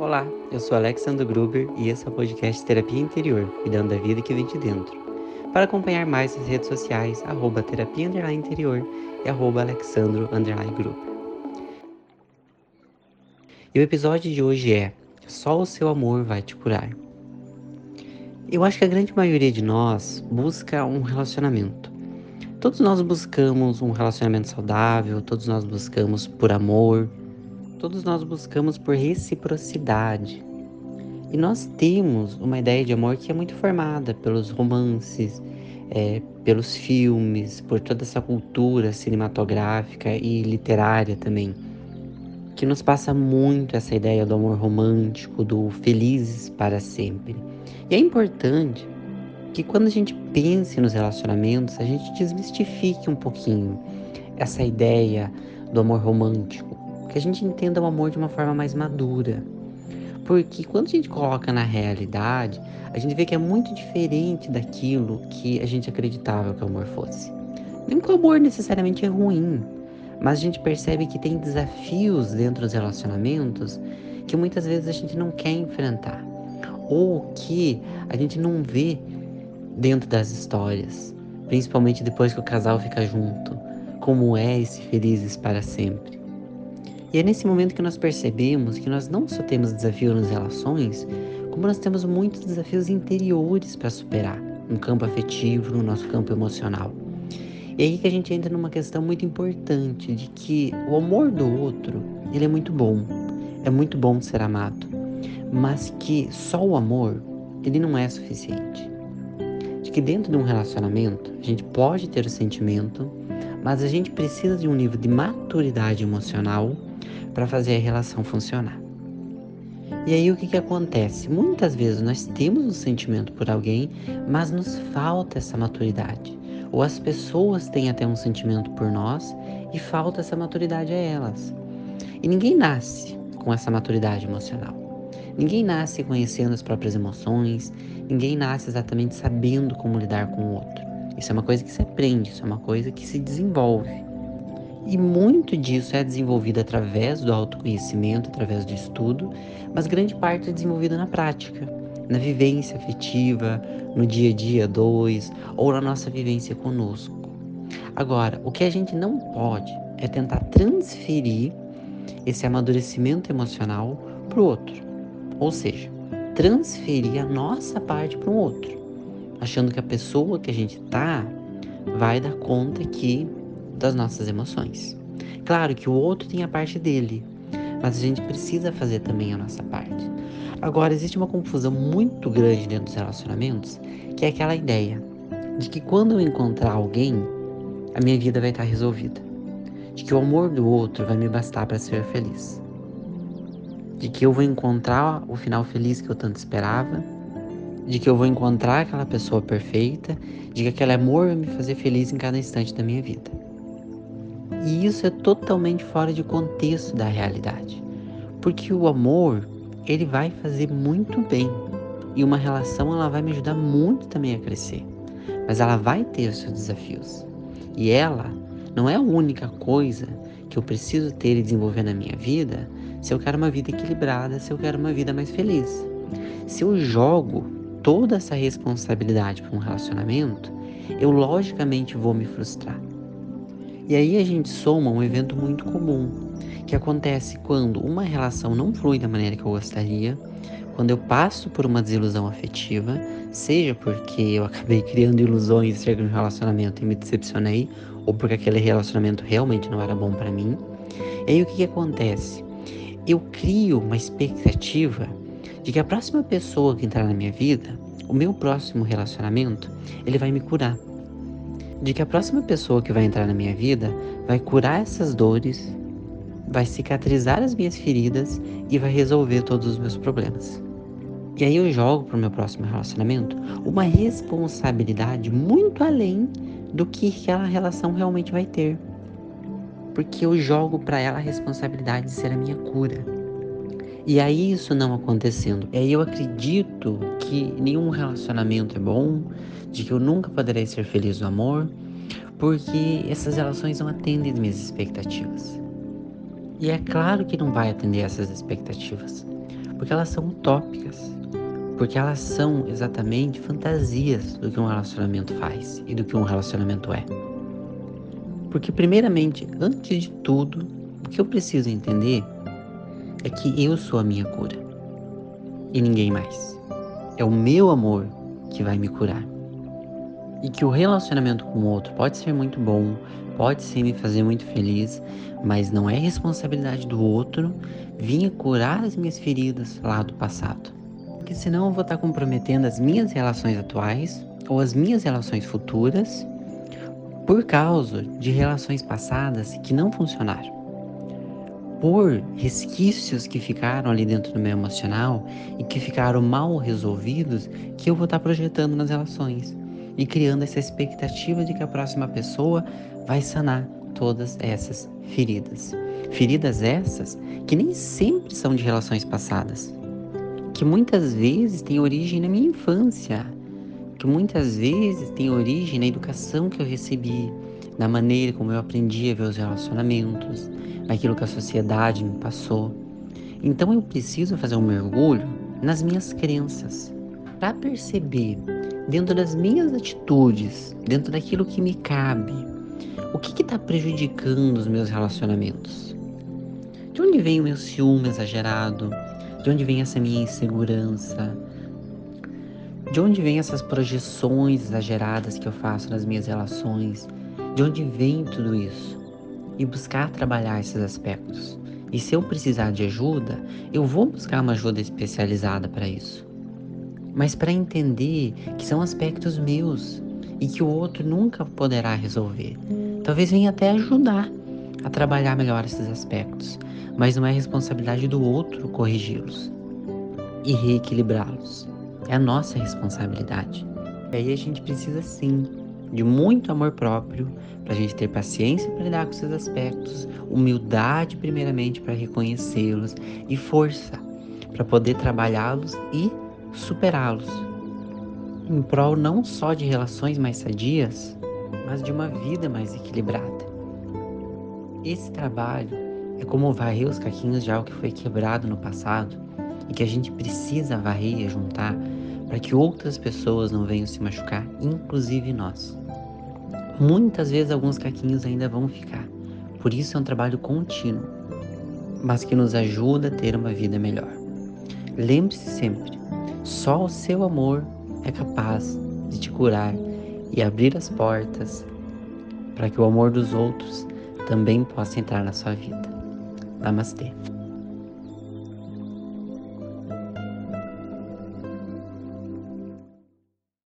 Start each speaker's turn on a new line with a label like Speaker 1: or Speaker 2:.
Speaker 1: Olá, eu sou Alexandre Gruber e esse é o podcast Terapia Interior, cuidando da vida que vem de dentro. Para acompanhar mais nas redes sociais, arroba terapia interior e arroba alexandro gruber. E o episódio de hoje é Só o seu amor vai te curar. Eu acho que a grande maioria de nós busca um relacionamento. Todos nós buscamos um relacionamento saudável, todos nós buscamos por amor, Todos nós buscamos por reciprocidade. E nós temos uma ideia de amor que é muito formada pelos romances, é, pelos filmes, por toda essa cultura cinematográfica e literária também, que nos passa muito essa ideia do amor romântico, do felizes para sempre. E é importante que quando a gente pense nos relacionamentos, a gente desmistifique um pouquinho essa ideia do amor romântico, que a gente entenda o amor de uma forma mais madura. Porque quando a gente coloca na realidade, a gente vê que é muito diferente daquilo que a gente acreditava que o amor fosse. Nem que o amor necessariamente é ruim, mas a gente percebe que tem desafios dentro dos relacionamentos que muitas vezes a gente não quer enfrentar, ou que a gente não vê dentro das histórias, principalmente depois que o casal fica junto, como é esse felizes para sempre. E é nesse momento que nós percebemos que nós não só temos desafios nas relações, como nós temos muitos desafios interiores para superar, no campo afetivo, no nosso campo emocional. E aí que a gente entra numa questão muito importante de que o amor do outro, ele é muito bom. É muito bom ser amado. Mas que só o amor, ele não é suficiente. De que dentro de um relacionamento, a gente pode ter o sentimento, mas a gente precisa de um nível de maturidade emocional para fazer a relação funcionar. E aí o que, que acontece? Muitas vezes nós temos um sentimento por alguém, mas nos falta essa maturidade. Ou as pessoas têm até um sentimento por nós e falta essa maturidade a elas. E ninguém nasce com essa maturidade emocional. Ninguém nasce conhecendo as próprias emoções, ninguém nasce exatamente sabendo como lidar com o outro. Isso é uma coisa que se aprende, isso é uma coisa que se desenvolve. E muito disso é desenvolvido através do autoconhecimento, através do estudo, mas grande parte é desenvolvida na prática, na vivência afetiva, no dia a dia dois, ou na nossa vivência conosco. Agora, o que a gente não pode é tentar transferir esse amadurecimento emocional para o outro. Ou seja, transferir a nossa parte para o outro, achando que a pessoa que a gente tá vai dar conta que das nossas emoções. Claro que o outro tem a parte dele, mas a gente precisa fazer também a nossa parte. Agora, existe uma confusão muito grande dentro dos relacionamentos, que é aquela ideia de que quando eu encontrar alguém, a minha vida vai estar resolvida. De que o amor do outro vai me bastar para ser feliz. De que eu vou encontrar o final feliz que eu tanto esperava. De que eu vou encontrar aquela pessoa perfeita. De que aquele amor vai me fazer feliz em cada instante da minha vida. E isso é totalmente fora de contexto da realidade. Porque o amor, ele vai fazer muito bem. E uma relação, ela vai me ajudar muito também a crescer. Mas ela vai ter os seus desafios. E ela não é a única coisa que eu preciso ter e desenvolver na minha vida se eu quero uma vida equilibrada, se eu quero uma vida mais feliz. Se eu jogo toda essa responsabilidade para um relacionamento, eu logicamente vou me frustrar. E aí a gente soma um evento muito comum, que acontece quando uma relação não flui da maneira que eu gostaria, quando eu passo por uma desilusão afetiva, seja porque eu acabei criando ilusões acerca de um relacionamento e me decepcionei, ou porque aquele relacionamento realmente não era bom para mim. E aí o que, que acontece? Eu crio uma expectativa de que a próxima pessoa que entrar na minha vida, o meu próximo relacionamento, ele vai me curar de que a próxima pessoa que vai entrar na minha vida vai curar essas dores, vai cicatrizar as minhas feridas e vai resolver todos os meus problemas. E aí eu jogo para o meu próximo relacionamento uma responsabilidade muito além do que aquela relação realmente vai ter. Porque eu jogo para ela a responsabilidade de ser a minha cura. E aí isso não acontecendo, e aí eu acredito que nenhum relacionamento é bom, de que eu nunca poderei ser feliz no amor, porque essas relações não atendem as minhas expectativas. E é claro que não vai atender essas expectativas, porque elas são utópicas, porque elas são exatamente fantasias do que um relacionamento faz e do que um relacionamento é. Porque, primeiramente, antes de tudo, o que eu preciso entender é que eu sou a minha cura e ninguém mais. É o meu amor que vai me curar. E que o relacionamento com o outro pode ser muito bom, pode sim me fazer muito feliz, mas não é responsabilidade do outro vir curar as minhas feridas lá do passado. Porque senão eu vou estar comprometendo as minhas relações atuais ou as minhas relações futuras por causa de relações passadas que não funcionaram. Por resquícios que ficaram ali dentro do meu emocional e que ficaram mal resolvidos, que eu vou estar projetando nas relações e criando essa expectativa de que a próxima pessoa vai sanar todas essas feridas. Feridas essas que nem sempre são de relações passadas, que muitas vezes têm origem na minha infância, que muitas vezes têm origem na educação que eu recebi, na maneira como eu aprendi a ver os relacionamentos, naquilo que a sociedade me passou. Então eu preciso fazer um mergulho nas minhas crenças para perceber dentro das minhas atitudes, dentro daquilo que me cabe, o que está prejudicando os meus relacionamentos? De onde vem o meu ciúme exagerado? De onde vem essa minha insegurança? De onde vem essas projeções exageradas que eu faço nas minhas relações? De onde vem tudo isso? E buscar trabalhar esses aspectos. E se eu precisar de ajuda, eu vou buscar uma ajuda especializada para isso mas para entender que são aspectos meus e que o outro nunca poderá resolver. Talvez venha até ajudar a trabalhar melhor esses aspectos, mas não é responsabilidade do outro corrigi-los e reequilibrá-los. É a nossa responsabilidade. E aí a gente precisa sim de muito amor próprio para a gente ter paciência para lidar com esses aspectos, humildade primeiramente para reconhecê-los e força para poder trabalhá-los e superá-los, em prol não só de relações mais sadias, mas de uma vida mais equilibrada. Esse trabalho é como varrer os caquinhos de algo que foi quebrado no passado e que a gente precisa varrer e juntar para que outras pessoas não venham se machucar, inclusive nós. Muitas vezes alguns caquinhos ainda vão ficar, por isso é um trabalho contínuo, mas que nos ajuda a ter uma vida melhor. Lembre-se sempre só o seu amor é capaz de te curar e abrir as portas para que o amor dos outros também possa entrar na sua vida. Namastê.